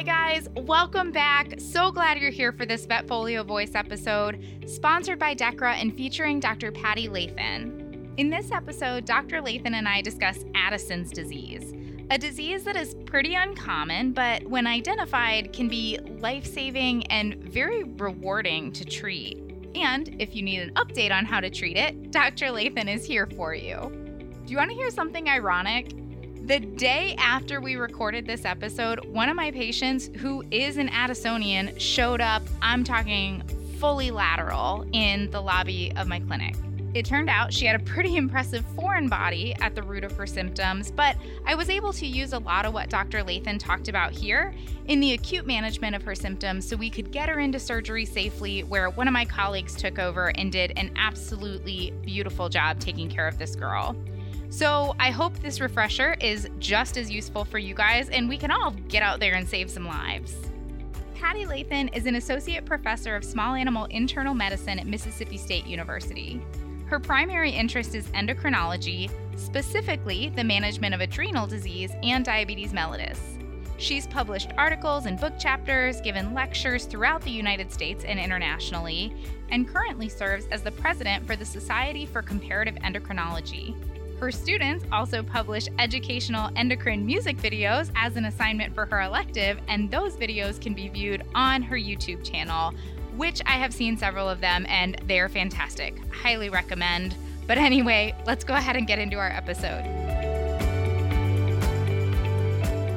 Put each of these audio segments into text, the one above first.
Hi, guys. Welcome back. So glad you're here for this Vetfolio Voice episode, sponsored by Dechra and featuring Dr. Patty Lathan. In this episode, Dr. Lathan and I discuss Addison's disease, a disease that is pretty uncommon, but when identified, can be life saving and very rewarding to treat. And if you need an update on how to treat it, Dr. Lathan is here for you. Do you want to hear something ironic? The day after we recorded this episode, one of my patients, who is an Addisonian, showed up. I'm talking fully lateral in the lobby of my clinic. It turned out she had a pretty impressive foreign body at the root of her symptoms, but I was able to use a lot of what Dr. Lathan talked about here in the acute management of her symptoms so we could get her into surgery safely, where one of my colleagues took over and did an absolutely beautiful job taking care of this girl. So I hope this refresher is just as useful for you guys and we can all get out there and save some lives. Patty Lathan is an associate professor of small animal internal medicine at Mississippi State University. Her primary interest is endocrinology, specifically the management of adrenal disease and diabetes mellitus. She's published articles and book chapters, given lectures throughout the United States and internationally, and currently serves as the president for the Society for Comparative Endocrinology. Her students also publish educational endocrine music videos as an assignment for her elective, and those videos can be viewed on her YouTube channel, which I have seen several of them and they're fantastic. Highly recommend. But anyway, let's go ahead and get into our episode.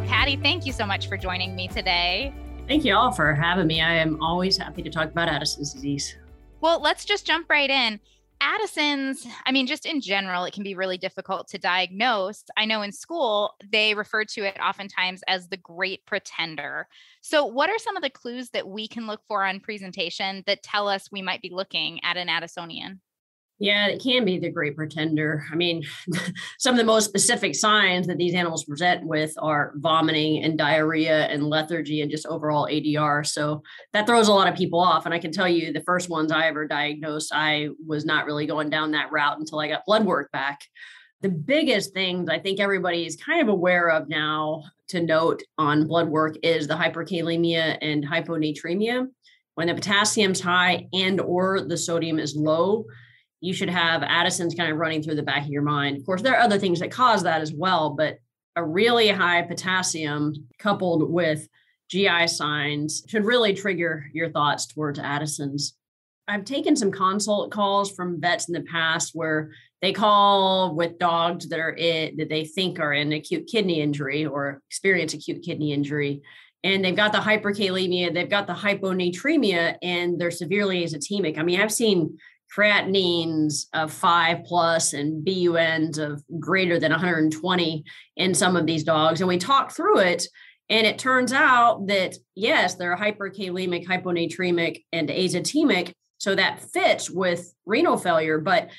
Patty, thank you so much for joining me today. Thank you all for having me. I am always happy to talk about Addison's disease. Well, let's just jump right in. Addison's, I mean, just in general, it can be really difficult to diagnose. I know in school, they refer to it oftentimes as the great pretender. So, what are some of the clues that we can look for on presentation that tell us we might be looking at an Addisonian? Yeah, it can be the great pretender. I mean, some of the most specific signs that these animals present with are vomiting and diarrhea and lethargy and just overall ADR. So that throws a lot of people off. And I can tell you the first ones I ever diagnosed, I was not really going down that route until I got blood work back. The biggest things I think everybody is kind of aware of now to note on blood work is the hyperkalemia and hyponatremia. When the potassium's high and or the sodium is low, you should have Addison's kind of running through the back of your mind. Of course, there are other things that cause that as well, but a really high potassium coupled with GI signs should really trigger your thoughts towards Addison's. I've taken some consult calls from vets in the past where they call with dogs that are it that they think are in acute kidney injury or experience acute kidney injury. And they've got the hyperkalemia, they've got the hyponatremia, and they're severely azotemic. I mean, I've seen creatinines of five plus and BUNs of greater than 120 in some of these dogs. And we talked through it. And it turns out that, yes, they're hyperkalemic, hyponatremic, and azotemic. So that fits with renal failure. But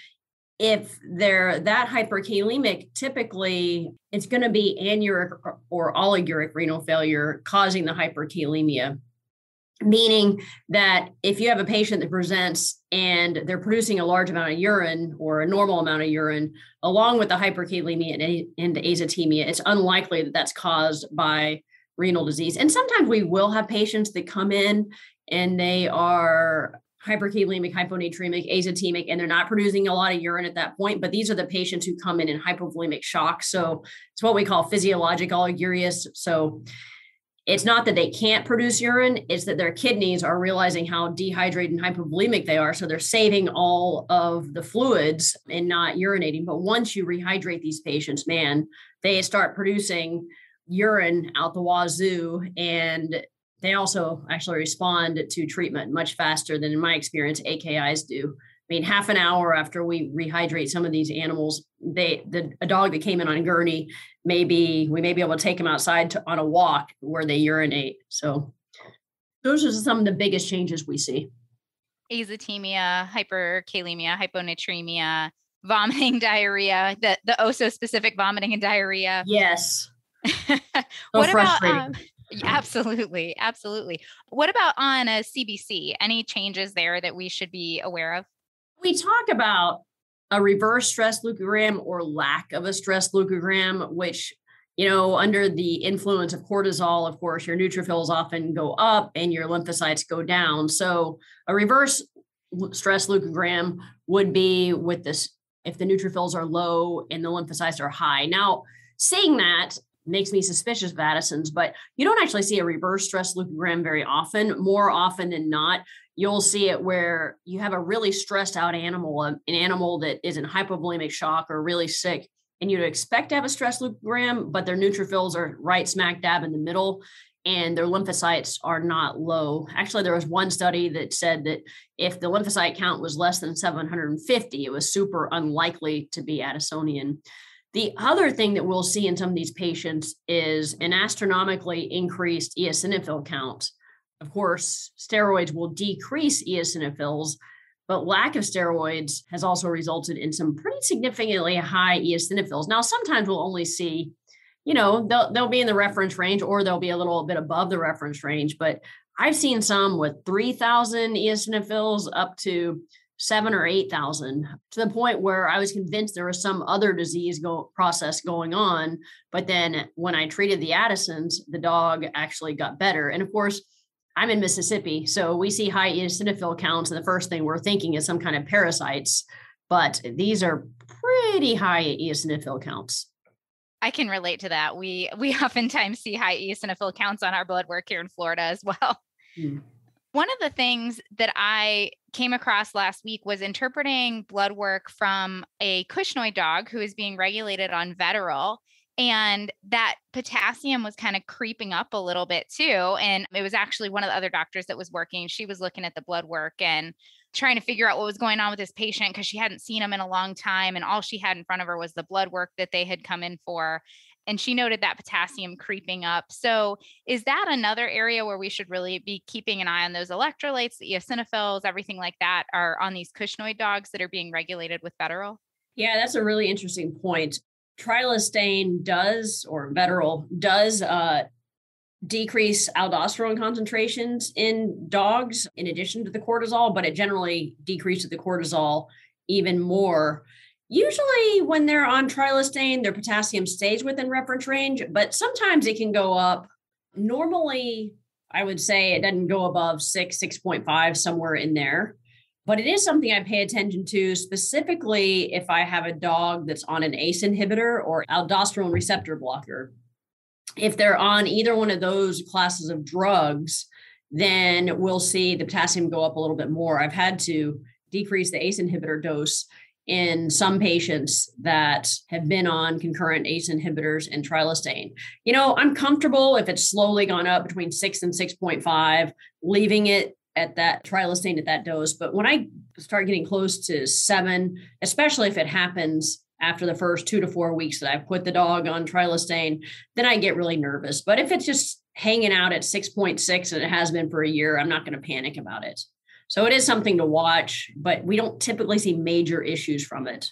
if they're that hyperkalemic, typically it's going to be anuric or oliguric renal failure causing the hyperkalemia meaning that if you have a patient that presents and they're producing a large amount of urine or a normal amount of urine along with the hyperkalemia and, and azotemia it's unlikely that that's caused by renal disease. And sometimes we will have patients that come in and they are hyperkalemic hyponatremic azotemic and they're not producing a lot of urine at that point but these are the patients who come in in hypovolemic shock. So it's what we call physiologic oliguria so it's not that they can't produce urine, it's that their kidneys are realizing how dehydrated and hypovolemic they are. So they're saving all of the fluids and not urinating. But once you rehydrate these patients, man, they start producing urine out the wazoo. And they also actually respond to treatment much faster than, in my experience, AKIs do. I mean, half an hour after we rehydrate some of these animals, they the a dog that came in on gurney, maybe we may be able to take them outside to, on a walk where they urinate. So those are some of the biggest changes we see. Azotemia, hyperkalemia, hyponatremia, vomiting, diarrhea, the the OSO specific vomiting and diarrhea. Yes. what about um, absolutely, absolutely. What about on a CBC? Any changes there that we should be aware of? We talk about a reverse stress leukogram or lack of a stress leukogram, which you know, under the influence of cortisol, of course, your neutrophils often go up and your lymphocytes go down. So a reverse stress leukogram would be with this if the neutrophils are low and the lymphocytes are high. Now, seeing that makes me suspicious of Addison's, but you don't actually see a reverse stress leukogram very often. More often than not, you'll see it where you have a really stressed out animal, um, an animal that is in hypovolemic shock or really sick, and you'd expect to have a stress leukogram, but their neutrophils are right smack dab in the middle and their lymphocytes are not low. Actually, there was one study that said that if the lymphocyte count was less than 750, it was super unlikely to be Addisonian. The other thing that we'll see in some of these patients is an astronomically increased eosinophil count. Of course, steroids will decrease eosinophils, but lack of steroids has also resulted in some pretty significantly high eosinophils. Now, sometimes we'll only see you know, they'll they'll be in the reference range or they'll be a little bit above the reference range. But I've seen some with 3,000 eosinophils up to seven or 8,000 to the point where I was convinced there was some other disease go, process going on. But then when I treated the Addisons, the dog actually got better. And of course, I'm in Mississippi, so we see high eosinophil counts. And the first thing we're thinking is some kind of parasites. But these are pretty high eosinophil counts. I can relate to that. We we oftentimes see high eosinophil counts on our blood work here in Florida as well. Mm. One of the things that I came across last week was interpreting blood work from a Cushnoid dog who is being regulated on Vetoryl and that potassium was kind of creeping up a little bit too and it was actually one of the other doctors that was working she was looking at the blood work and trying to figure out what was going on with this patient because she hadn't seen him in a long time and all she had in front of her was the blood work that they had come in for and she noted that potassium creeping up. So is that another area where we should really be keeping an eye on those electrolytes the eosinophils everything like that are on these Cushnoid dogs that are being regulated with Vetoryl yeah that's a really interesting point trilostane does or Vetoryl does uh, decrease aldosterone concentrations in dogs in addition to the cortisol, but it generally decreases the cortisol even more. Usually, when they're on trilostane, their potassium stays within reference range, but sometimes it can go up. Normally, I would say it doesn't go above six, 6.5, somewhere in there. But it is something I pay attention to, specifically if I have a dog that's on an ACE inhibitor or aldosterone receptor blocker if they're on either one of those classes of drugs, then we'll see the potassium go up a little bit more. I've had to decrease the ACE inhibitor dose in some patients that have been on concurrent ACE inhibitors and trilostane. You know, I'm comfortable if it's slowly gone up between 6 and 6.5, leaving it at that trilostane at that dose, but when I start getting close to 7, especially if it happens after the first two to four weeks that I put the dog on trilostane, then I get really nervous. But if it's just hanging out at 6.6 and it has been for a year, I'm not going to panic about it. So it is something to watch, but we don't typically see major issues from it.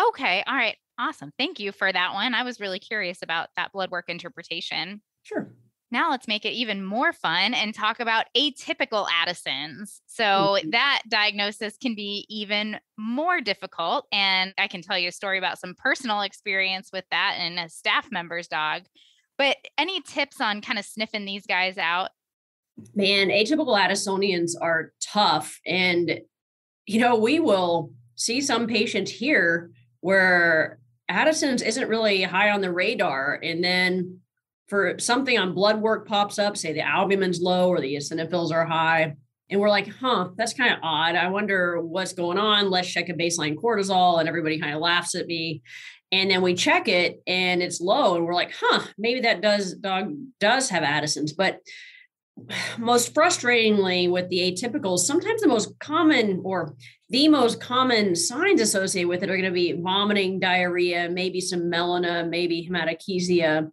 Okay. All right. Awesome. Thank you for that one. I was really curious about that blood work interpretation. Sure. Now let's make it even more fun and talk about atypical Addison's. So mm-hmm. that diagnosis can be even more difficult. And I can tell you a story about some personal experience with that and a staff member's dog. But any tips on kind of sniffing these guys out? Man, atypical Addisonians are tough. And, you know, we will see some patients here where Addison's isn't really high on the radar. And then for something on blood work pops up, say the albumin's low or the eosinophils are high, and we're like, huh, that's kind of odd. I wonder what's going on. Let's check a baseline cortisol. And everybody kind of laughs at me. And then we check it and it's low. And we're like, huh, maybe that does dog does have Addison's. But most frustratingly with the atypicals, sometimes the most common or the most common signs associated with it are going to be vomiting, diarrhea, maybe some melena, maybe hematochezia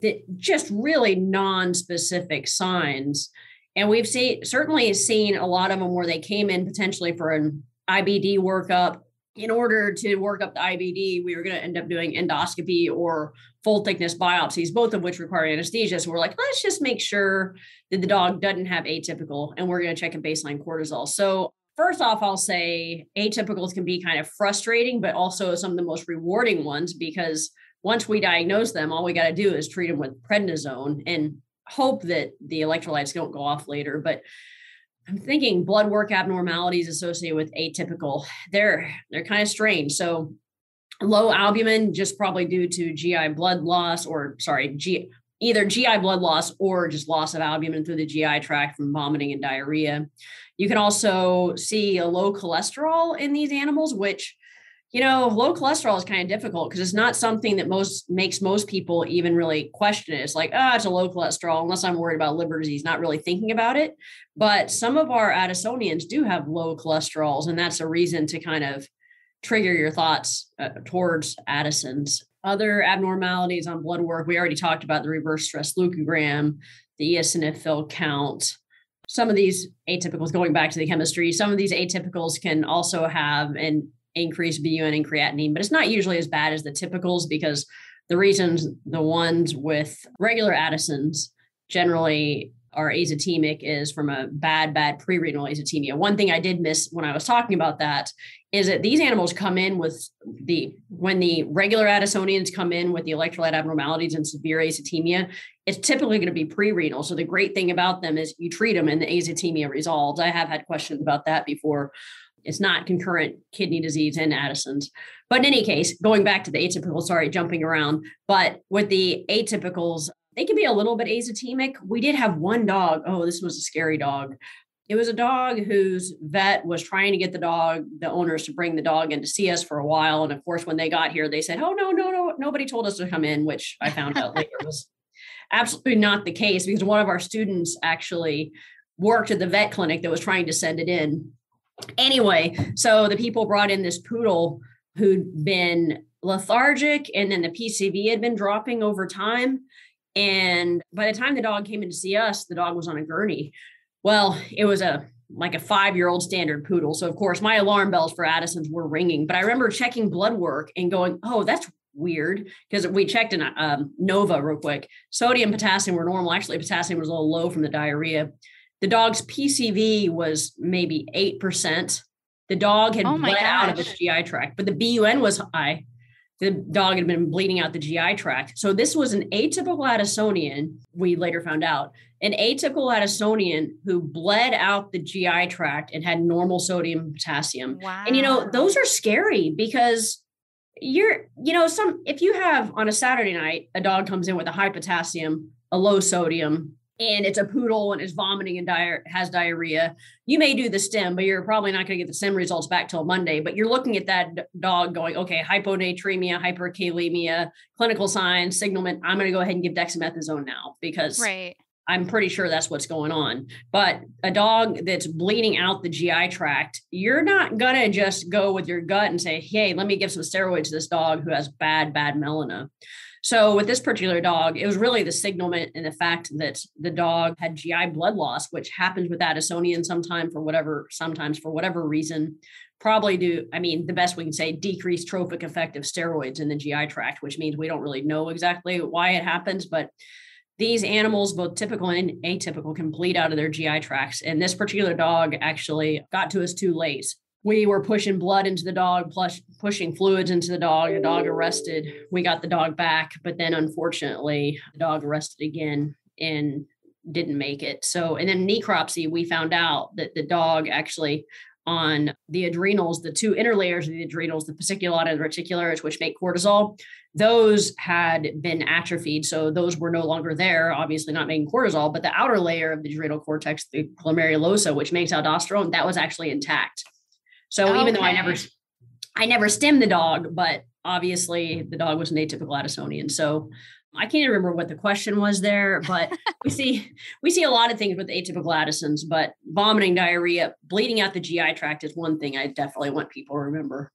that just really non-specific signs. And we've seen certainly seen a lot of them where they came in potentially for an IBD workup. In order to work up the IBD, we were going to end up doing endoscopy or full thickness biopsies, both of which require anesthesia. So we're like, let's just make sure that the dog doesn't have atypical, and we're going to check a baseline cortisol. So first off, I'll say atypicals can be kind of frustrating, but also some of the most rewarding ones because once we diagnose them, all we got to do is treat them with prednisone and hope that the electrolytes don't go off later. But I'm thinking blood work abnormalities associated with atypical. They're they're kind of strange. So low albumin just probably due to GI blood loss or sorry, G, either GI blood loss or just loss of albumin through the GI tract from vomiting and diarrhea. You can also see a low cholesterol in these animals, which you know, low cholesterol is kind of difficult because it's not something that most makes most people even really question it. It's like, oh, it's a low cholesterol, unless I'm worried about liver disease, not really thinking about it. But some of our Addisonians do have low cholesterols, and that's a reason to kind of trigger your thoughts uh, towards Addison's. Other abnormalities on blood work, we already talked about the reverse stress leukogram, the eosinophil count. Some of these atypicals, going back to the chemistry, some of these atypicals can also have an increased BUN and creatinine, but it's not usually as bad as the typicals because the reasons the ones with regular Addisons generally are azotemic is from a bad, bad pre-renal azotemia. One thing I did miss when I was talking about that is that these animals come in with the when the regular Addisonians come in with the electrolyte abnormalities and severe azotemia, it's typically going to be pre-renal. So the great thing about them is you treat them and the azotemia resolves. I have had questions about that before. It's not concurrent kidney disease and Addison's. But in any case, going back to the atypical, sorry, jumping around, but with the atypicals, they can be a little bit azotemic. We did have one dog. Oh, this was a scary dog. It was a dog whose vet was trying to get the dog, the owners to bring the dog in to see us for a while. And of course, when they got here, they said, Oh, no, no, no, nobody told us to come in, which I found out later was absolutely not the case because one of our students actually worked at the vet clinic that was trying to send it in anyway, so the people brought in this poodle who'd been lethargic and then the PCV had been dropping over time. And by the time the dog came in to see us, the dog was on a gurney. Well, it was a like a five year old standard poodle. So, of course, my alarm bells for Addison's were ringing. But I remember checking blood work and going, oh, that's weird because we checked in um, Nova real quick. Sodium, potassium were normal. Actually, potassium was a little low from the diarrhea. The dog's PCV was maybe 8%. The dog had oh bled gosh. out of its GI tract, but the BUN was high. The dog had been bleeding out the GI tract. So this was an atypical Addisonian, we later found out, an atypical Addisonian who bled out the GI tract and had normal sodium and potassium. Wow. And you know, those are scary because you're, you know, some if you have on a Saturday night, a dog comes in with a high potassium, a low sodium, and it's a poodle and is vomiting and di- has diarrhea, you may do the stim, but you're probably not going to get the stim results back till Monday. But you're looking at that d- dog going, okay, hyponatremia, hyperkalemia, clinical signs, signalment. I'm going to go ahead and give dexamethasone now because right. I'm pretty sure that's what's going on. But a dog that's bleeding out the GI tract, you're not going to just go with your gut and say, hey, let me give some steroids to this dog who has bad, bad melena. So with this particular dog, it was really the signalment and the fact that the dog had GI blood loss, which happens with Addisonian sometimes for whatever, sometimes for whatever reason. Probably do, I mean, the best we can say decreased trophic effect of steroids in the GI tract, which means we don't really know exactly why it happens, but these animals, both typical and atypical, can bleed out of their GI tracts. And this particular dog actually got to us too late we were pushing blood into the dog, plus pushing fluids into the dog. The dog arrested. We got the dog back, but then unfortunately, the dog arrested again and didn't make it. So, and then necropsy, we found out that the dog actually on the adrenals, the two inner layers of the adrenals, the fasciculata and reticularis, which make cortisol, those had been atrophied. So those were no longer there, obviously not making cortisol, but the outer layer of the adrenal cortex, the glomerulosa, which makes aldosterone, that was actually intact. So okay. even though I never I never stimmed the dog, but obviously the dog was an atypical Addisonian. So I can't remember what the question was there, but we see we see a lot of things with atypical Addisons, but vomiting, diarrhea, bleeding out the GI tract is one thing I definitely want people to remember.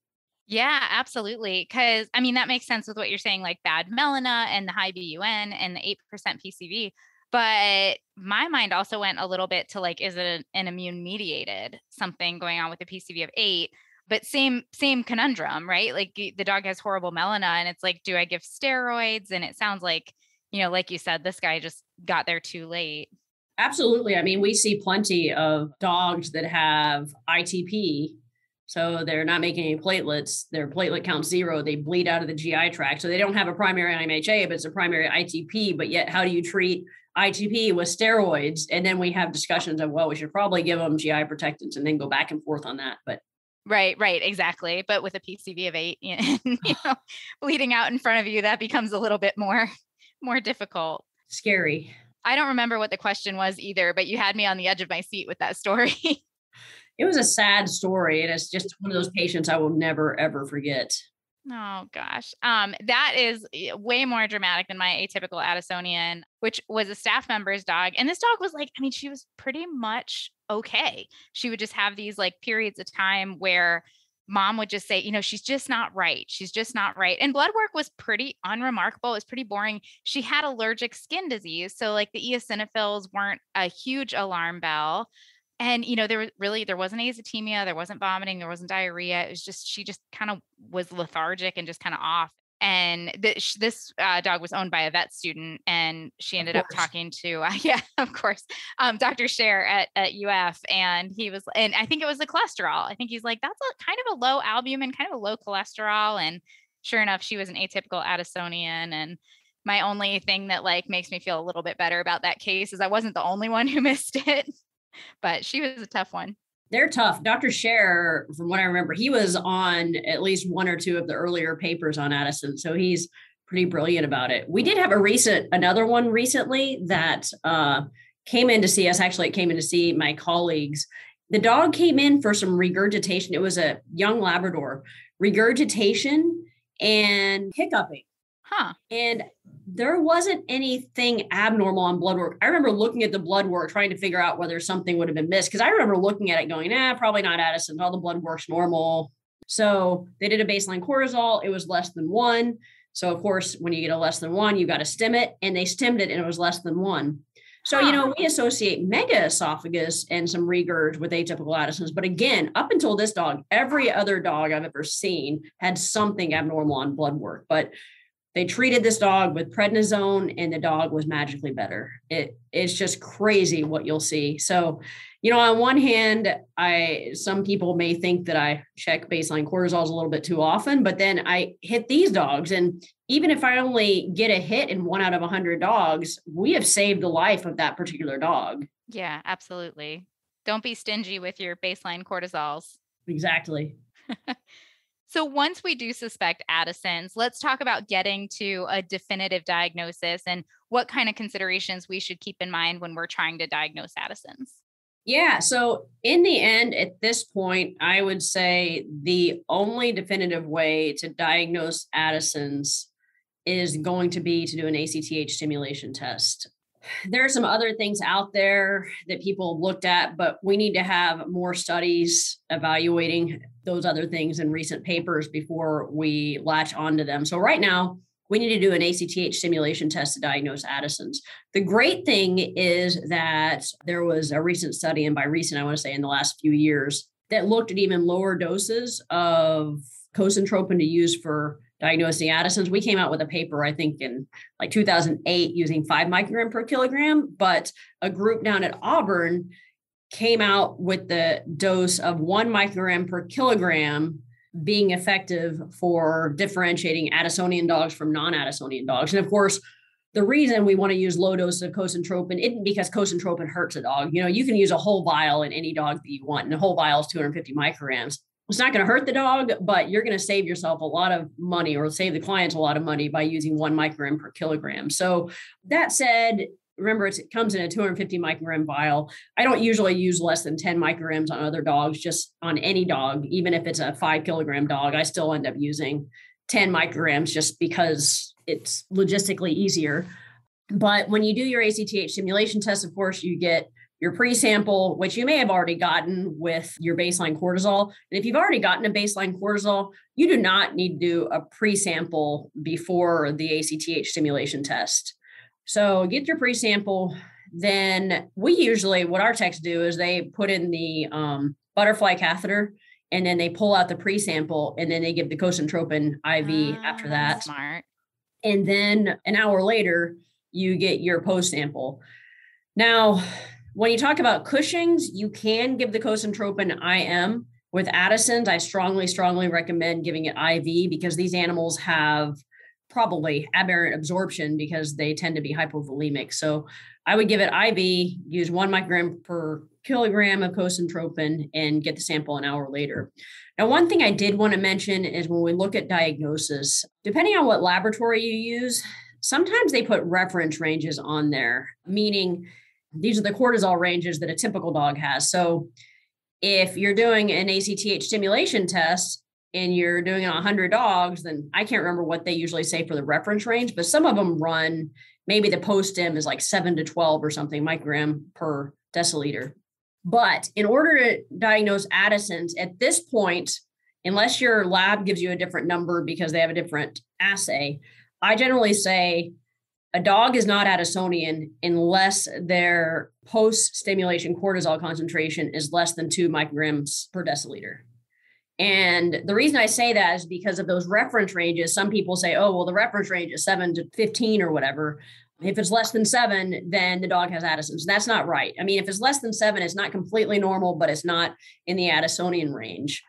Yeah, absolutely. Because I mean, that makes sense with what you're saying, like bad melena and the high BUN and the 8% PCV. But my mind also went a little bit to like, is it an, immune mediated something going on with the PCV of eight? But same same conundrum, right? Like the dog has horrible melena, and it's like, do I give steroids? And it sounds like, you know, like you said, this guy just got there too late. Absolutely. I mean, we see plenty of dogs that have ITP So they're not making any platelets. Their platelet count zero. They bleed out of the GI tract. So they don't have a primary IMHA, but it's a primary ITP. But yet, how do you treat ITP with steroids? And then we have discussions of, well, we should probably give them GI protectants and then go back and forth on that. But Right, right, exactly. But with a PCV of eight, you know, bleeding out in front of you, that becomes a little bit more more difficult. Scary. I don't remember what the question was either, but you had me on the edge of my seat with that story. it was a sad story, and it's just one of those patients I will never ever forget. Oh gosh. Um, that is eh, way more dramatic than my atypical Addisonian, which was a staff member's dog. And this dog was like, I mean, she was pretty much okay. She would just have these like periods of time where mom would just say, you know, she's just not right. She's just not right. And blood work was pretty unremarkable. It was pretty boring. She had allergic skin disease. So like the eosinophils weren't a huge alarm bell and you know there was really there wasn't azotemia there wasn't vomiting there wasn't diarrhea it was just she just kind of was lethargic and just kind of off and this, this uh, dog was owned by a vet student and she ended up talking to uh, yeah of course um, dr Scher at, at uf and he was and i think it was the cholesterol i think he's like that's a kind of a low albumin kind of a low cholesterol and sure enough she was an atypical addisonian and my only thing that like makes me feel a little bit better about that case is i wasn't the only one who missed it but she was a tough one. They're tough. Dr. Scher, from what I remember, he was on at least one or two of the earlier papers on Addison. So he's pretty brilliant about it. We did have a recent, another one recently that uh, came in to see us. Actually, it came in to see my colleagues. The dog came in for some regurgitation. It was a young Labrador regurgitation and hiccuping. Huh. And there wasn't anything abnormal on blood work. I remember looking at the blood work, trying to figure out whether something would have been missed. Because I remember looking at it going, nah, probably not Addison's. All the blood work's normal. So they did a baseline cortisol. It was less than one. So of course, when you get a less than one, you got to stim it. And they stimmed it and it was less than one. So, you know, we associate mega esophagus and some regurg with atypical Addison's. But again, up until this dog, every other dog I've ever seen had something abnormal on blood work. But they treated this dog with prednisone and the dog was magically better. It it's just crazy what you'll see. So you know on one hand i some people may think that i check baseline cortisols a little bit too often but then i hit these dogs. And even if i only get a hit in one out of a 100 dogs we have saved the life of that particular dog. Yeah absolutely. Don't be stingy with your baseline cortisols. Exactly So once we do suspect Addison's, let's talk about getting to a definitive diagnosis and what kind of considerations we should keep in mind when we're trying to diagnose Addison's. Yeah. So, in the end, at this point, I would say the only definitive way to diagnose Addison's is going to be to do an ACTH stimulation test there are some other things out there that people have looked at, but we need to have more studies evaluating those other things in recent papers before we latch onto them. So, right now, we need to do an ACTH stimulation test to diagnose Addison's. The great thing is that there was a recent study, and by recent, I want to say in the last few years, that looked at even lower doses of cosyntropin to use for diagnosing Addison's. We came out with a paper, I think, in like 2008 using five microgram per kilogram, but a group down at Auburn came out with the dose of one microgram per kilogram being effective for differentiating Addisonian dogs from non Addisonian dogs. And of course, the reason we want to use low doses of cosyntropin isn't because cosyntropin hurts a dog. You know, you can use a whole vial in any dog that you want, and a whole vial is 250 micrograms it's not going to hurt the dog, but you're going to save yourself a lot of money or save the clients a lot of money by using one microgram per kilogram. So that said, remember it comes in a 250 microgram vial. I don't usually use less than 10 micrograms on other dogs, just on any dog, even if it's a five kilogram dog, I still end up using 10 micrograms just because it's logistically easier. But when you do your ACTH stimulation test, of course, you get your pre-sample, which you may have already gotten with your baseline cortisol. And if you've already gotten a baseline cortisol, you do not need to do a pre-sample before the ACTH stimulation test. So get your pre-sample. Then we usually, what our techs do is they put in the um, butterfly catheter and then they pull out the pre-sample and then they give the cosyntropin IV after ah, that. Smart. And then an hour later, you get your post sample. Now, when you talk about Cushing's, you can give the cosyntropin IM With Addison's, I strongly, strongly recommend giving it IV because these animals have probably aberrant absorption because they tend to be hypovolemic. So I would give it IV, use one microgram per kilogram of cosyntropin, and get the sample an hour later. Now, one thing I did want to mention is when we look at diagnosis, depending on what laboratory you use, sometimes they put reference ranges on there, meaning these are the cortisol ranges that a typical dog has. So if you're doing an ACTH stimulation test and you're doing it on 100 dogs, then I can't remember what they usually say for the reference range, but some of them run maybe the post stim is like 7 to 12 or something microgram per deciliter. But in order to diagnose Addison's at this point, unless your lab gives you a different number because they have a different assay, I generally say a dog is not Addisonian unless their post stimulation cortisol concentration is less than two micrograms per deciliter. And the reason I say that is because of those reference ranges. Some people say, oh, well, the reference range is seven to 15 or whatever. If it's less than seven, then the dog has Addison's. That's not right. I mean, if it's less than seven, it's not completely normal, but it's not in the Addisonian range.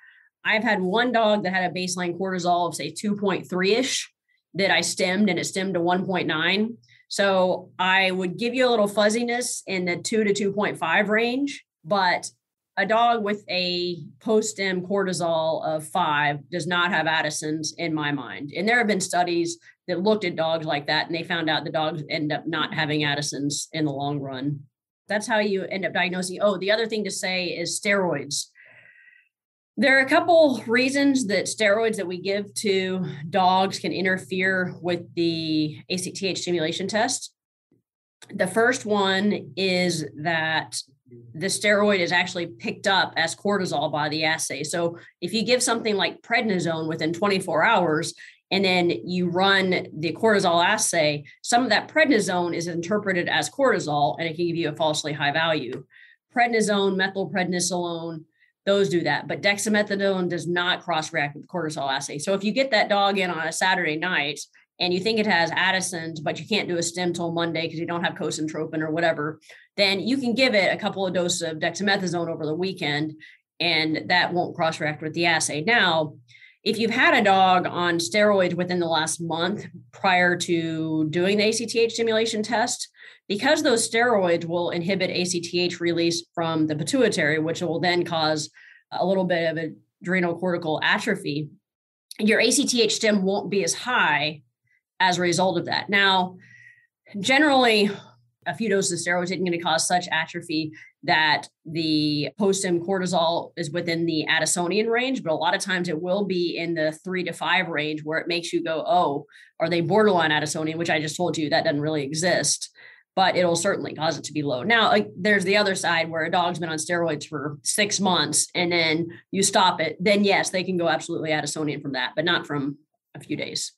I've had one dog that had a baseline cortisol of, say, 2.3 ish that I stimmed and it stimmed to 1.9. So I would give you a little fuzziness in the 2 to 2.5 range, but a dog with a post stim cortisol of five does not have Addison's in my mind. And there have been studies that looked at dogs like that and they found out the dogs end up not having Addison's in the long run. That's how you end up diagnosing. Oh, the other thing to say is steroids. There are a couple reasons that steroids that we give to dogs can interfere with the ACTH stimulation test. The first one is that the steroid is actually picked up as cortisol by the assay. So if you give something like prednisone within 24 hours and then you run the cortisol assay, some of that prednisone is interpreted as cortisol and it can give you a falsely high value. Prednisone, methylprednisolone, those do that. But dexamethasone does not cross react with cortisol assay. So if you get that dog in on a Saturday night and you think it has Addison's, but you can't do a stim till Monday because you don't have cosyntropin or whatever, then you can give it a couple of doses of dexamethasone over the weekend and that won't cross react with the assay. Now, if you've had a dog on steroids within the last month prior to doing the ACTH stimulation test, because those steroids will inhibit ACTH release from the pituitary, which will then cause a little bit of adrenal cortical atrophy, your ACTH stim won't be as high as a result of that. Now, generally, a few doses of steroids isn't going to cause such atrophy that the post-stim cortisol is within the Addisonian range, but a lot of times it will be in the three to five range where it makes you go, oh, are they borderline Addisonian? Which I just told you that doesn't really exist but it'll certainly cause it to be low. Now, like, there's the other side where a dog's been on steroids for six months and then you stop it, then yes, they can go absolutely Addisonian from that, but not from a few days.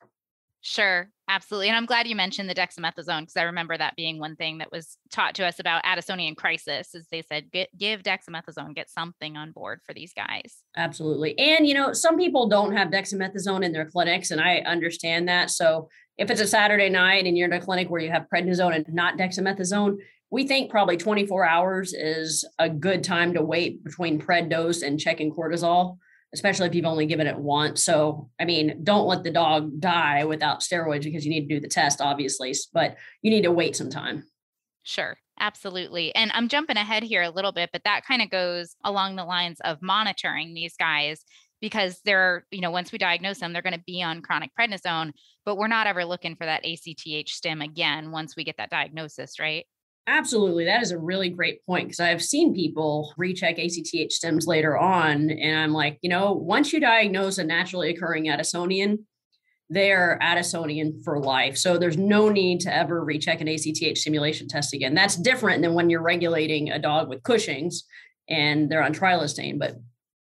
Sure, absolutely. And I'm glad you mentioned the dexamethasone because I remember that being one thing that was taught to us about Addisonian crisis is they said give dexamethasone, get something on board for these guys. Absolutely. And you know, some people don't have dexamethasone in their clinics and I understand that. So if it's a Saturday night and you're in a clinic where you have prednisone and not dexamethasone, we think probably 24 hours is a good time to wait between pred dose and checking cortisol, especially if you've only given it once. So, I mean, don't let the dog die without steroids because you need to do the test, obviously, but you need to wait some time. Sure. Absolutely. And I'm jumping ahead here a little bit, but that kind of goes along the lines of monitoring these guys because they're, you know, once we diagnose them, they're going to be on chronic prednisone, but we're not ever looking for that ACTH stim again once we get that diagnosis, right? Absolutely. That is a really great point because I've seen people recheck ACTH stims later on. And I'm like, you know, once you diagnose a naturally occurring Addisonian, they're Addisonian for life. So there's no need to ever recheck an ACTH stimulation test again. That's different than when you're regulating a dog with Cushing's and they're on trilostane. But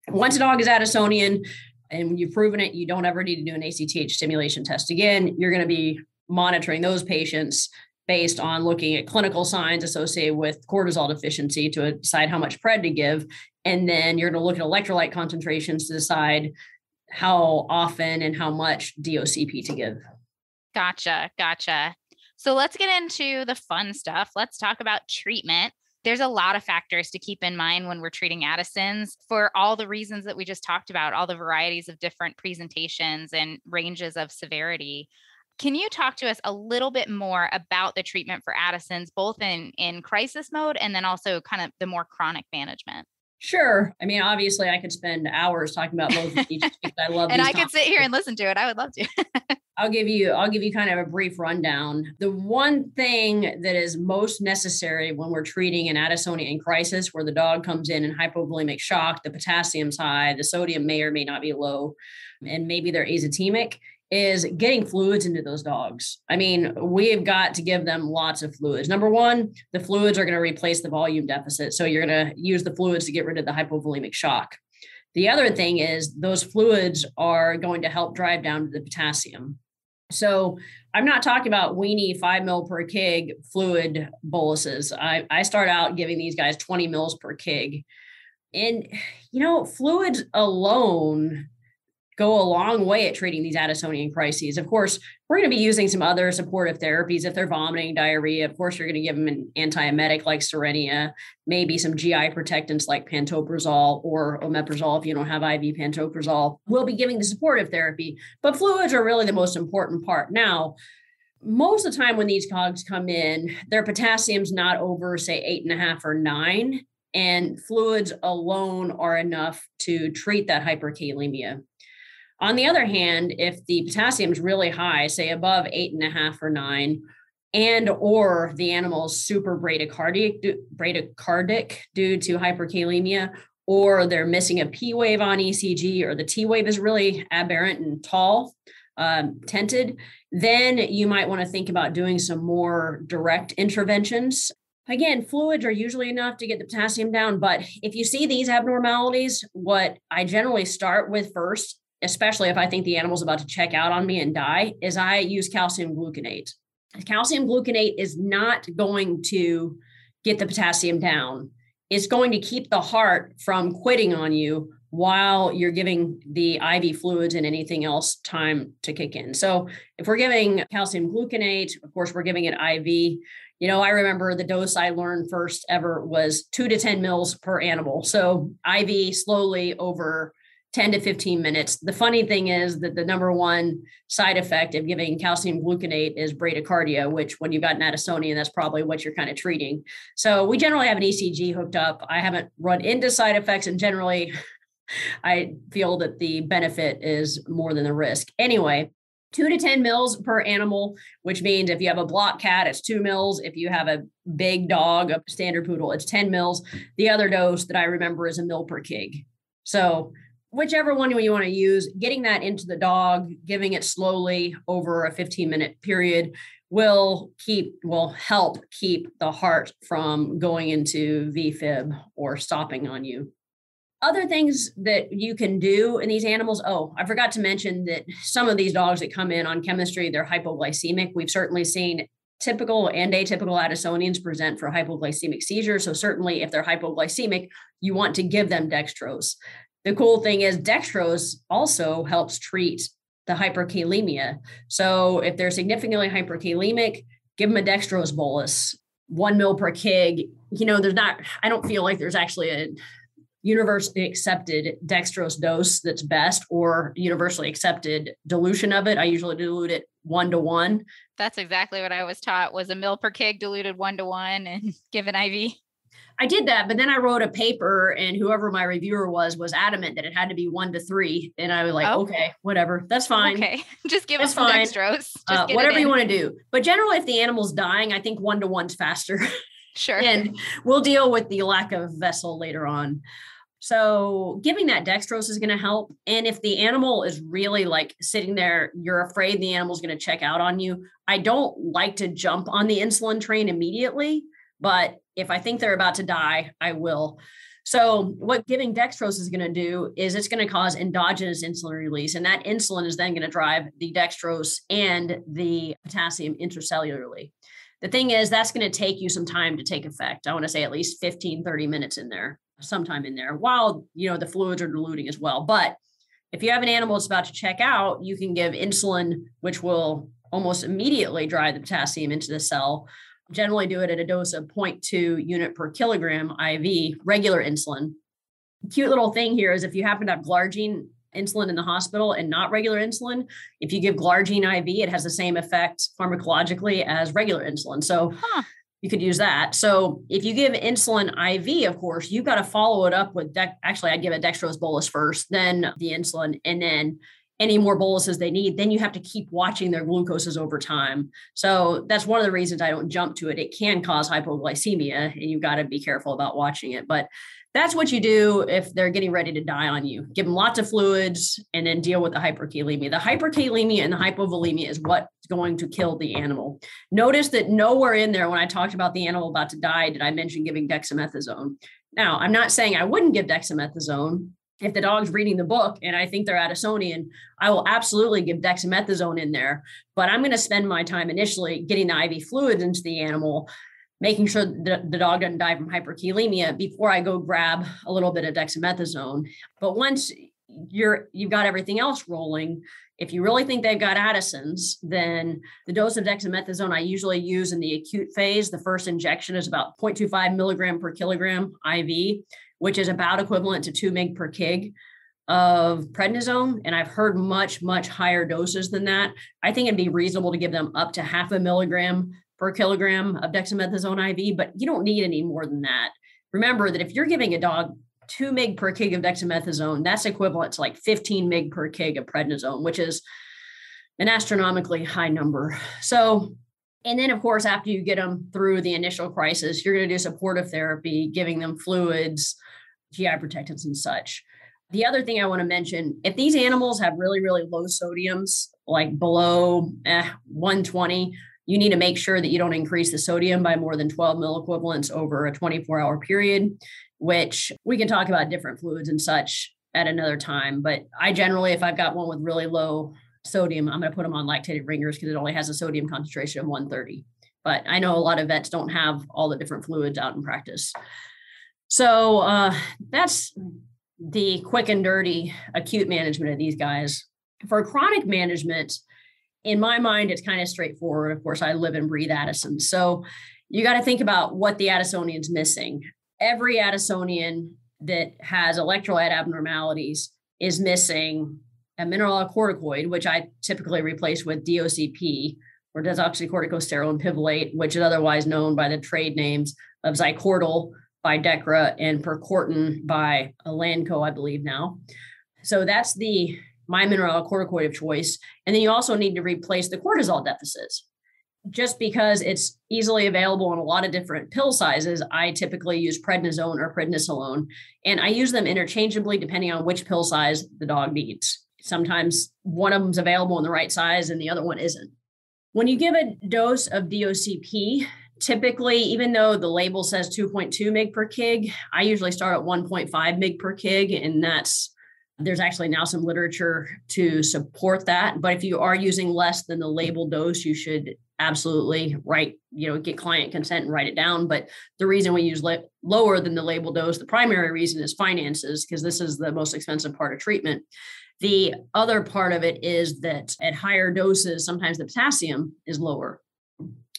once a dog is Addisonian and you've proven it, you don't ever need to do an ACTH stimulation test again. You're going to be monitoring those patients based on looking at clinical signs associated with cortisol deficiency to decide how much pred to give. And then you're going to look at electrolyte concentrations to decide how often and how much DOCP to give. Gotcha. Gotcha. So let's get into the fun stuff. Let's talk about treatment. There's a lot of factors to keep in mind when we're treating Addison's for all the reasons that we just talked about, all the varieties of different presentations and ranges of severity. Can you talk to us a little bit more about the treatment for Addison's, both in, in crisis mode and then also kind of the more chronic management? Sure. I mean, obviously, I could spend hours talking about both of these. I love, and I could sit here and listen to it. I would love to. I'll give you I'll give you kind of a brief rundown. The one thing that is most necessary when we're treating an Addisonian crisis where the dog comes in in hypovolemic shock, the potassium's high, the sodium may or may not be low, and maybe they're azotemic is getting fluids into those dogs. I mean, we've got to give them lots of fluids. Number one, the fluids are going to replace the volume deficit. So you're going to use the fluids to get rid of the hypovolemic shock. The other thing is those fluids are going to help drive down the potassium. So I'm not talking about weenie five mil per kg fluid boluses. I, I start out giving these guys 20 mils per kg. And, you know, fluids alone go a long way at treating these Addisonian crises. Of course, we're going to be using some other supportive therapies if they're vomiting, diarrhea. Of course, you're going to give them an antiemetic like Cerenia, maybe some GI protectants like pantoprazole or omeprazole if you don't have IV pantoprazole. We'll be giving the supportive therapy, but fluids are really the most important part. Now, most of the time when these cogs come in, their potassium's not over, say, eight and a half or nine, and fluids alone are enough to treat that hyperkalemia. On the other hand, if the potassium is really high, say above eight and a half or nine, and or the animal's super bradycardic, bradycardic due to hyperkalemia, or they're missing a P wave on ECG, or the T wave is really aberrant and tall, um, tented, then you might want to think about doing some more direct interventions. Again, fluids are usually enough to get the potassium down, but if you see these abnormalities, what I generally start with first especially if I think the animal's about to check out on me and die, is I use calcium gluconate. Calcium gluconate is not going to get the potassium down. It's going to keep the heart from quitting on you while you're giving the IV fluids and anything else time to kick in. So if we're giving calcium gluconate, of course, we're giving it IV. You know, I remember the dose I learned first ever was two to 10 mils per animal. So IV slowly over 10 to 15 minutes. The funny thing is that the number one side effect of giving calcium gluconate is bradycardia, which when you've got an Addisonian, that's probably what you're kind of treating. So we generally have an ECG hooked up. I haven't run into side effects and generally I feel that the benefit is more than the risk. Anyway, two to 10 mils per animal, which means if you have a block cat, it's two mils. If you have a big dog, a standard poodle, it's 10 mils. The other dose that I remember is a mil per kg. So whichever one you want to use, getting that into the dog, giving it slowly over a 15 minute period will keep will help keep the heart from going into VFib or stopping on you. Other things that you can do in these animals. Oh, I forgot to mention that some of these dogs that come in on chemistry, they're hypoglycemic. We've certainly seen typical and atypical Addisonians present for hypoglycemic seizures. So certainly if they're hypoglycemic, you want to give them dextrose the cool thing is dextrose also helps treat the hyperkalemia. So if they're significantly hyperkalemic, give them a dextrose bolus, one mil per kg. You know, there's not, I don't feel like there's actually a universally accepted dextrose dose that's best or universally accepted dilution of it. I usually dilute it one to one. That's exactly what I was taught was a mil per kg diluted one to one and given IV. I did that, but then I wrote a paper, and whoever my reviewer was was adamant that it had to be one to three, and I was like, oh. okay, whatever, that's fine. Okay, just give that's us fine. dextrose. Uh, whatever you want to do. But generally, if the animal's dying, I think one to one's faster. Sure. and we'll deal with the lack of vessel later on. So giving that dextrose is going to help. And if the animal is really like sitting there, you're afraid the animal's going to check out on you. I don't like to jump on the insulin train immediately, but if I think they're about to die, I will. So, what giving dextrose is going to do is it's going to cause endogenous insulin release, and that insulin is then going to drive the dextrose and the potassium intracellularly. The thing is, that's going to take you some time to take effect. I want to say at least 15, 30 minutes in there, sometime in there, while you know the fluids are diluting as well. But if you have an animal that's about to check out, you can give insulin, which will almost immediately drive the potassium into the cell generally do it at a dose of 0.2 unit per kilogram IV, regular insulin. Cute little thing here is if you happen to have glargine insulin in the hospital and not regular insulin, if you give glargine IV, it has the same effect pharmacologically as regular insulin. So huh. you could use that. So if you give insulin IV, of course, you've got to follow it up with, de- actually, I'd give a dextrose bolus first, then the insulin, and then any more boluses they need, then you have to keep watching their glucoses over time. So that's one of the reasons I don't jump to it. It can cause hypoglycemia, and you've got to be careful about watching it. But that's what you do if they're getting ready to die on you. Give them lots of fluids and then deal with the hyperkalemia. The hyperkalemia and the hypovolemia is what's going to kill the animal. Notice that nowhere in there, when I talked about the animal about to die, did I mention giving dexamethasone. Now, I'm not saying I wouldn't give dexamethasone if the dog's reading the book and I think they're Addisonian, I will absolutely give dexamethasone in there. But I'm going to spend my time initially getting the IV fluids into the animal, making sure that the dog doesn't die from hyperkalemia before I go grab a little bit of dexamethasone. But once you're you've got everything else rolling, if you really think they've got Addison's, then the dose of dexamethasone I usually use in the acute phase, the first injection is about 0.25 milligram per kilogram IV which is about equivalent to 2 mg per kg of prednisone. And I've heard much, much higher doses than that. I think it'd be reasonable to give them up to half a milligram per kilogram of dexamethasone IV, but you don't need any more than that. Remember that if you're giving a dog 2 mg per kg of dexamethasone, that's equivalent to like 15 mg per kg of prednisone, which is an astronomically high number. So and then, of course, after you get them through the initial crisis, you're going to do supportive therapy, giving them fluids, GI protectants, and such. The other thing I want to mention if these animals have really, really low sodiums, like below eh, 120, you need to make sure that you don't increase the sodium by more than 12 milliequivalents over a 24 hour period, which we can talk about different fluids and such at another time. But I generally, if I've got one with really low sodium, I'm going to put them on lactated ringers because it only has a sodium concentration of 130. But I know a lot of vets don't have all the different fluids out in practice. So uh, that's the quick and dirty acute management of these guys. For chronic management, in my mind, it's kind of straightforward. Of course, I live and breathe Addison. So you got to think about what the Addisonian's missing. Every Addisonian that has electrolyte abnormalities is missing a mineralocorticoid, which I typically replace with DOCP or desoxycorticosterone pivalate, which is otherwise known by the trade names of Zycortal by Dechra and Percorten by Elanco, I believe now. So that's the my mineralocorticoid of choice. And then you also need to replace the cortisol deficits. Just because it's easily available in a lot of different pill sizes, I typically use prednisone or prednisolone, and I use them interchangeably depending on which pill size the dog needs. Sometimes one of them's available in the right size and the other one isn't. When you give a dose of DOCP, typically, even though the label says 2.2 mg per kg, I usually start at 1.5 mg per kg, and that's there's actually now some literature to support that. But if you are using less than the label dose, you should absolutely write, you know, get client consent and write it down. But the reason we use le- lower than the label dose, the primary reason is finances, because this is the most expensive part of treatment. The other part of it is that at higher doses, sometimes the potassium is lower.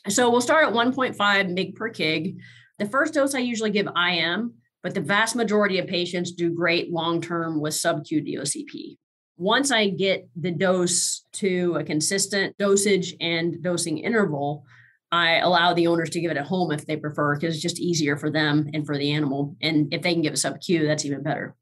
So we'll start at 1.5 mg per kg. The first dose I usually give IM, but the vast majority of patients do great long term with sub Q DOCP. Once I get the dose to a consistent dosage and dosing interval, I allow the owners to give it at home if they prefer, because it's just easier for them and for the animal. And if they can give a sub Q, that's even better.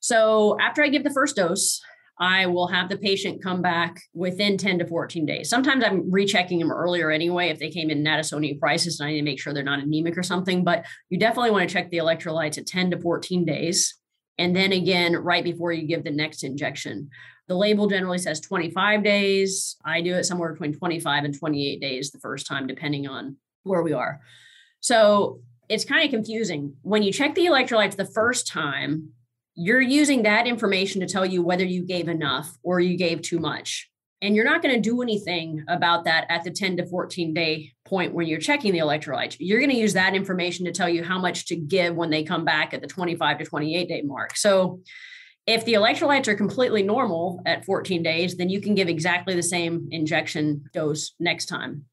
So after I give the first dose, I will have the patient come back within 10 to 14 days. Sometimes I'm rechecking them earlier anyway if they came in Addisonian crisis and I need to make sure they're not anemic or something. But you definitely want to check the electrolytes at 10 to 14 days. And then again, right before you give the next injection. The label generally says 25 days. I do it somewhere between 25 and 28 days the first time, depending on where we are. So it's kind of confusing. When you check the electrolytes the first time, you're using that information to tell you whether you gave enough or you gave too much. And you're not going to do anything about that at the 10 to 14 day point when you're checking the electrolytes. You're going to use that information to tell you how much to give when they come back at the 25 to 28 day mark. So if the electrolytes are completely normal at 14 days, then you can give exactly the same injection dose next time.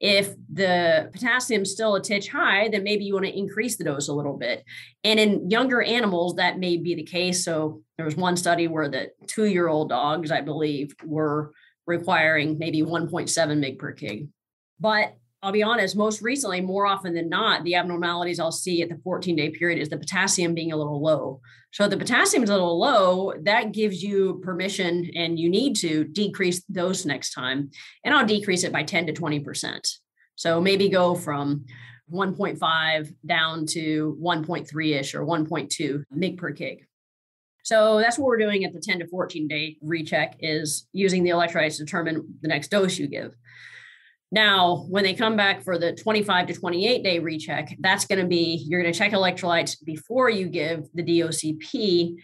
If the potassium's still a titch high, then maybe you want to increase the dose a little bit. And in younger animals, that may be the case. So there was one study where the two year old dogs, I believe, were requiring maybe 1.7 mg per kg. But I'll be honest, most recently, more often than not, the abnormalities I'll see at the 14 day period is the potassium being a little low. So the potassium is a little low, that gives you permission and you need to decrease dose next time. And I'll decrease it by 10 to 20%. So maybe go from 1.5 down to 1.3 ish or 1.2 mg per kg. So that's what we're doing at the 10 to 14 day recheck is using the electrolytes to determine the next dose you give. Now, when they come back for the 25 to 28 day recheck, that's going to be you're going to check electrolytes before you give the DOCP.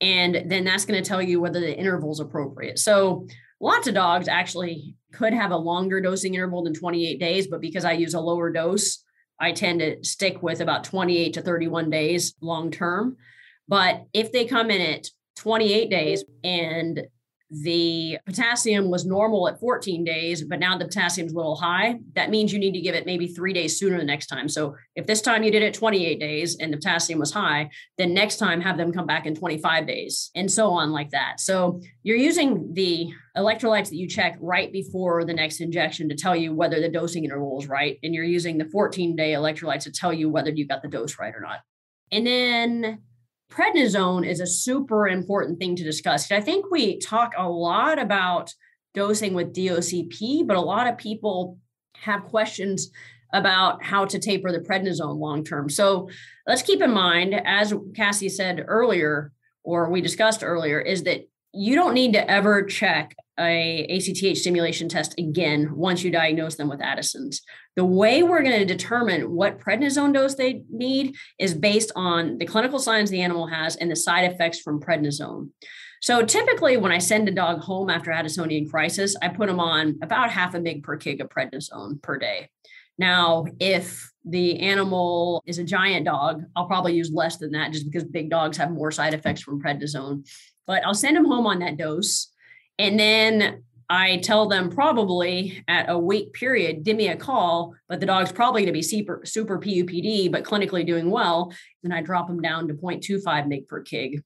And then that's going to tell you whether the interval is appropriate. So, lots of dogs actually could have a longer dosing interval than 28 days, but because I use a lower dose, I tend to stick with about 28 to 31 days long term. But if they come in at 28 days and the potassium was normal at 14 days, but now the potassium's a little high. That means you need to give it maybe three days sooner the next time. So if this time you did it 28 days and the potassium was high, then next time have them come back in 25 days and so on like that. So you're using the electrolytes that you check right before the next injection to tell you whether the dosing interval is right. And you're using the 14 day electrolytes to tell you whether you got the dose right or not. And then prednisone is a super important thing to discuss. I think we talk a lot about dosing with DOCP, but a lot of people have questions about how to taper the prednisone long term. So let's keep in mind, as Cassie said earlier, or we discussed earlier, is that you don't need to ever check a ACTH stimulation test again once you diagnose them with Addison's. The way we're going to determine what prednisone dose they need is based on the clinical signs the animal has and the side effects from prednisone. So typically, when I send a dog home after Addisonian crisis, I put them on about half a mg per kg of prednisone per day. Now, if the animal is a giant dog, I'll probably use less than that just because big dogs have more side effects from prednisone. But I'll send them home on that dose. And then I tell them probably at a week period, give me a call, but the dog's probably going to be super, super PUPD, but clinically doing well. Then I drop them down to 0.25 mg per kg.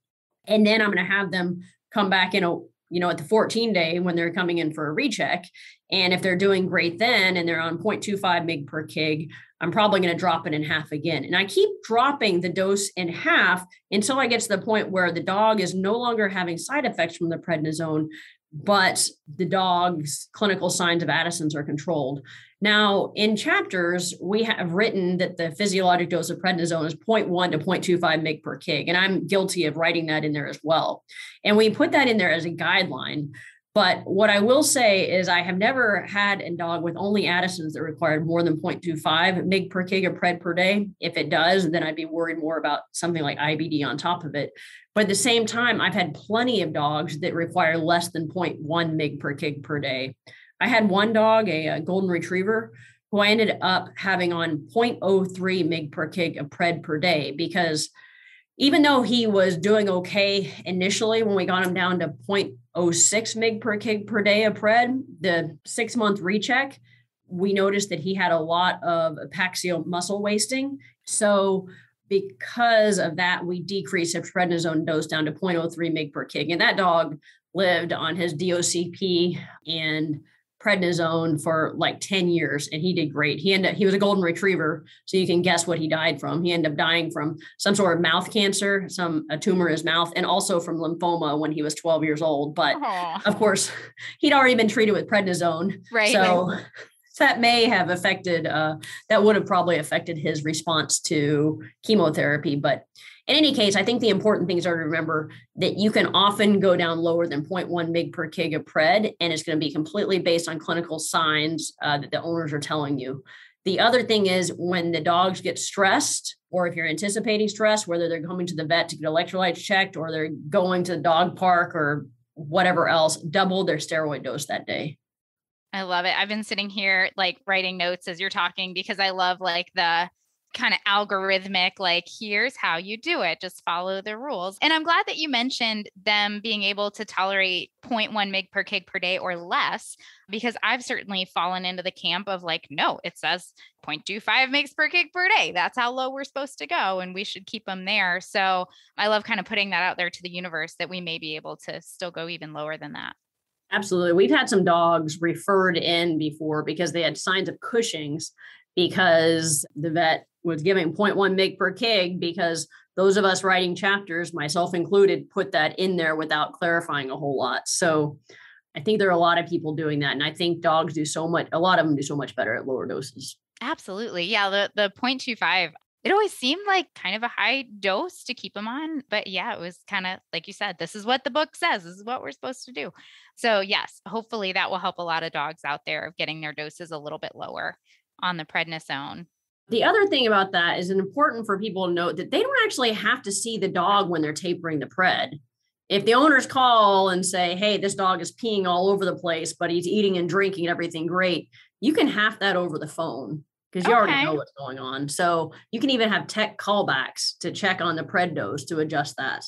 And then I'm going to have them come back in a, you know, at the 14 day when they're coming in for a recheck. And if they're doing great then and they're on 0.25 mg per kg, I'm probably going to drop it in half again. And I keep dropping the dose in half until I get to the point where the dog is no longer having side effects from the prednisone, but the dog's clinical signs of Addison's are controlled. Now, in chapters, we have written that the physiologic dose of prednisone is 0.1 to 0.25 mg per kg, and I'm guilty of writing that in there as well. And we put that in there as a guideline. But what I will say is, I have never had a dog with only Addison's that required more than 0.25 mg per kg of pred per day. If it does, then I'd be worried more about something like IBD on top of it. But at the same time, I've had plenty of dogs that require less than 0.1 mg per kg per day. I had one dog, a, a golden retriever, who I ended up having on 0.03 mg per kg of pred per day because even though he was doing okay initially when we got him down to 0.06 mg per kg per day of pred, the six month recheck, we noticed that he had a lot of epaxial muscle wasting. So because of that, we decreased his prednisone dose down to 0.03 mg per kg. And that dog lived on his DOCP and prednisone for like 10 years and he did great. He ended up, he was a golden retriever. So you can guess what he died from. He ended up dying from some sort of mouth cancer, some a tumor in his mouth, and also from lymphoma when he was 12 years old. But Aww. of course, he'd already been treated with prednisone. Right. So that may have affected uh, that would have probably affected his response to chemotherapy but in any case i think the important things are to remember that you can often go down lower than 0.1 mg per kg of pred and it's going to be completely based on clinical signs uh, that the owners are telling you the other thing is when the dogs get stressed or if you're anticipating stress whether they're coming to the vet to get electrolytes checked or they're going to the dog park or whatever else double their steroid dose that day I love it. I've been sitting here like writing notes as you're talking because I love like the kind of algorithmic, like, here's how you do it, just follow the rules. And I'm glad that you mentioned them being able to tolerate 0.1 mg per kg per day or less, because I've certainly fallen into the camp of like, no, it says 0.25 mg per kg per day. That's how low we're supposed to go, and we should keep them there. So I love kind of putting that out there to the universe that we may be able to still go even lower than that. Absolutely. We've had some dogs referred in before because they had signs of Cushing's because the vet was giving 0.1 mg per kg because those of us writing chapters, myself included, put that in there without clarifying a whole lot. So I think there are a lot of people doing that. And I think dogs do so much, a lot of them do so much better at lower doses. Absolutely. Yeah. The, the 0.25, it always seemed like kind of a high dose to keep them on. But yeah, it was kind of like you said, this is what the book says, this is what we're supposed to do. So, yes, hopefully that will help a lot of dogs out there of getting their doses a little bit lower on the prednisone. The other thing about that is important for people to note that they don't actually have to see the dog when they're tapering the pred. If the owners call and say, hey, this dog is peeing all over the place, but he's eating and drinking and everything great, you can have that over the phone because you okay. already know what's going on. So you can even have tech callbacks to check on the pred dose to adjust that.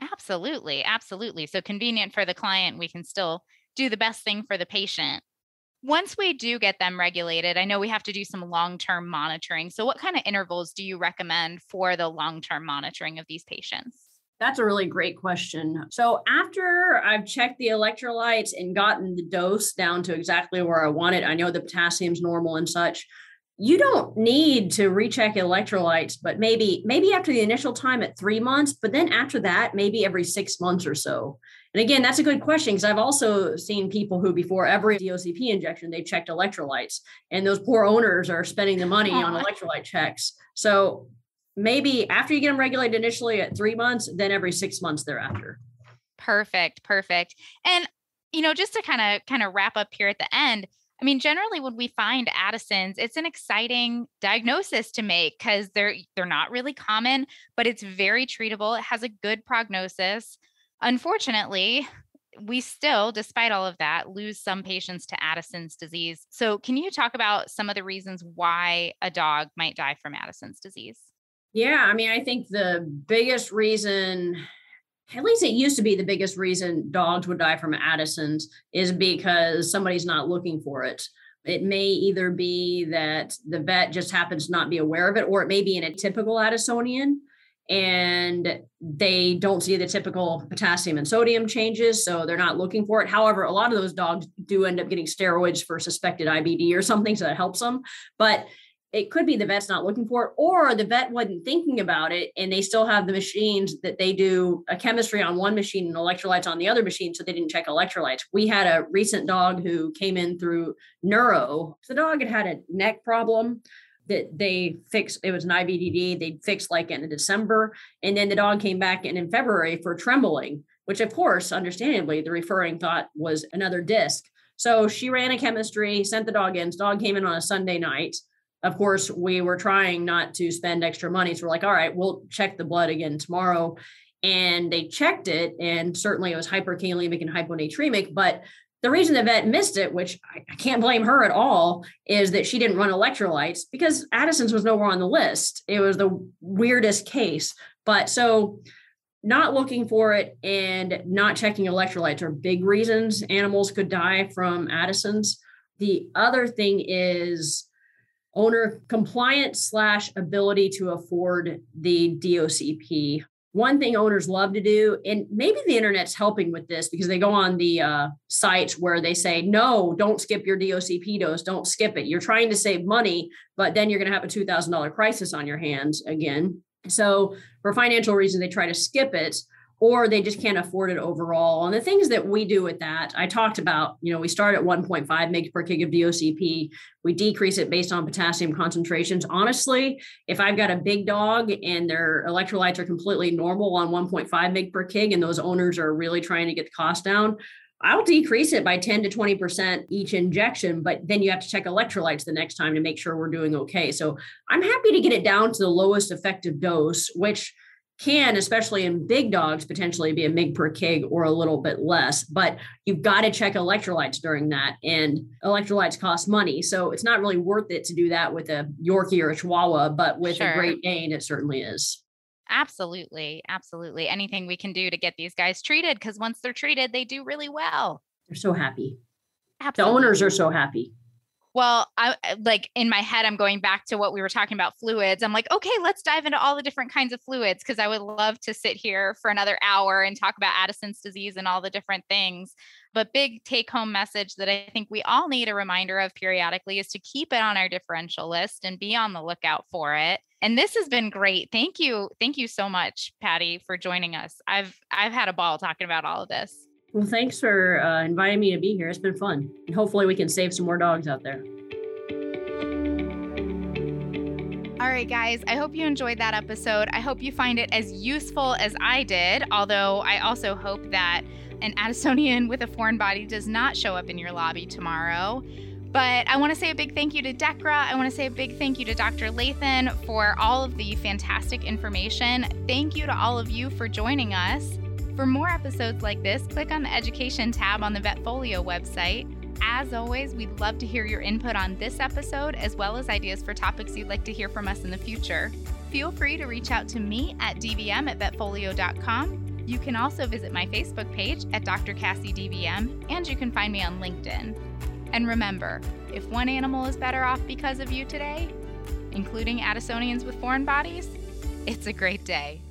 Absolutely. Absolutely. So convenient for the client. We can still do the best thing for the patient once we do get them regulated, I know we have to do some long term monitoring. So, what kind of intervals do you recommend for the long term monitoring of these patients? That's a really great question. So, after I've checked the electrolytes and gotten the dose down to exactly where I want it, I know the potassium's normal and such. You don't need to recheck electrolytes, but maybe maybe after the initial time at three months, but then after that, maybe every six months or so. And again, that's a good question because I've also seen people who, before every DOCP injection, they checked electrolytes, and those poor owners are spending the money on electrolyte checks. So maybe after you get them regulated initially at three months, then every six months thereafter. Perfect, perfect. And you know, just to kind of kind of wrap up here at the end, I mean, generally when we find Addison's, it's an exciting diagnosis to make because they're they're not really common, but it's very treatable. It has a good prognosis. Unfortunately, we still, despite all of that, lose some patients to Addison's disease. So, can you talk about some of the reasons why a dog might die from Addison's disease? Yeah, I mean, I think the biggest reason, at least it used to be the biggest reason dogs would die from Addison's, is because somebody's not looking for it. It may either be that the vet just happens to not be aware of it, or it may be an atypical Addisonian and they don't see the typical potassium and sodium changes, so they're not looking for it. However, a lot of those dogs do end up getting steroids for suspected IBD or something, so that helps them. But it could be the vet's not looking for it, or the vet wasn't thinking about it, and they still have the machines that they do a chemistry on one machine and electrolytes on the other machine, so they didn't check electrolytes. We had a recent dog who came in through neuro. The dog had had a neck problem that they fixed it was an IVDD they fixed like in December and then the dog came back in in February for trembling which of course understandably the referring thought was another disc. So she ran a chemistry sent the dog in the dog came in on a Sunday night. Of course we were trying not to spend extra money so we're like all right we'll check the blood again tomorrow. And they checked it and certainly it was hyperkalemic and hyponatremic but the reason the vet missed it, which I can't blame her at all, is that she didn't run electrolytes because Addison's was nowhere on the list. It was the weirdest case. But so not looking for it and not checking electrolytes are big reasons animals could die from Addison's. The other thing is owner compliance slash ability to afford the DOCP one thing owners love to do and maybe the internet's helping with this because they go on the uh, sites where they say no don't skip your docp dose don't skip it. You're trying to save money but then you're going to have a $2000 crisis on your hands again. So for financial reasons they try to skip it or they just can't afford it overall. And the things that we do with that, I talked about, you know, we start at 1.5 mg per kg of DOCP. We decrease it based on potassium concentrations. Honestly, if I've got a big dog and their electrolytes are completely normal on 1.5 mg per kg and those owners are really trying to get the cost down, I'll decrease it by 10 to 20% each injection, but then you have to check electrolytes the next time to make sure we're doing okay. So I'm happy to get it down to the lowest effective dose, which can, especially in big dogs, potentially be a mg per kg or a little bit less. But you've got to check electrolytes during that, and electrolytes cost money, so it's not really worth it to do that with a Yorkie or a Chihuahua. But with sure. a Great Dane, it certainly is. Absolutely, absolutely. Anything we can do to get these guys treated, because once they're treated, they do really well. They're so happy. Absolutely. The owners are so happy. Well, I like in my head, I'm going back to what we were talking about fluids. I'm like, okay, let's dive into all the different kinds of fluids because I would love to sit here for another hour and talk about Addison's disease and all the different things. But big take home message that I think we all need a reminder of periodically is to keep it on our differential list and be on the lookout for it. And this has been great. Thank you. Thank you so much, Patty, for joining us. I've I've had a ball talking about all of this. Well, thanks for uh, inviting me to be here. It's been fun. And hopefully, we can save some more dogs out there. All right, guys, I hope you enjoyed that episode. I hope you find it as useful as I did, although I also hope that an Addisonian with a foreign body does not show up in your lobby tomorrow. But I want to say a big thank you to Dechra. I want to say a big thank you to Dr. Lathan for all of the fantastic information. Thank you to all of you for joining us. For more episodes like this, click on the Education tab on the Vetfolio website. As always, we'd love to hear your input on this episode as well as ideas for topics you'd like to hear from us in the future. Feel free to reach out to me at dvm at vetfolio.com. You can also visit my Facebook page at Dr. Cassie DVM, and you can find me on LinkedIn. And remember, if one animal is better off because of you today, including Addisonians with foreign bodies, it's a great day.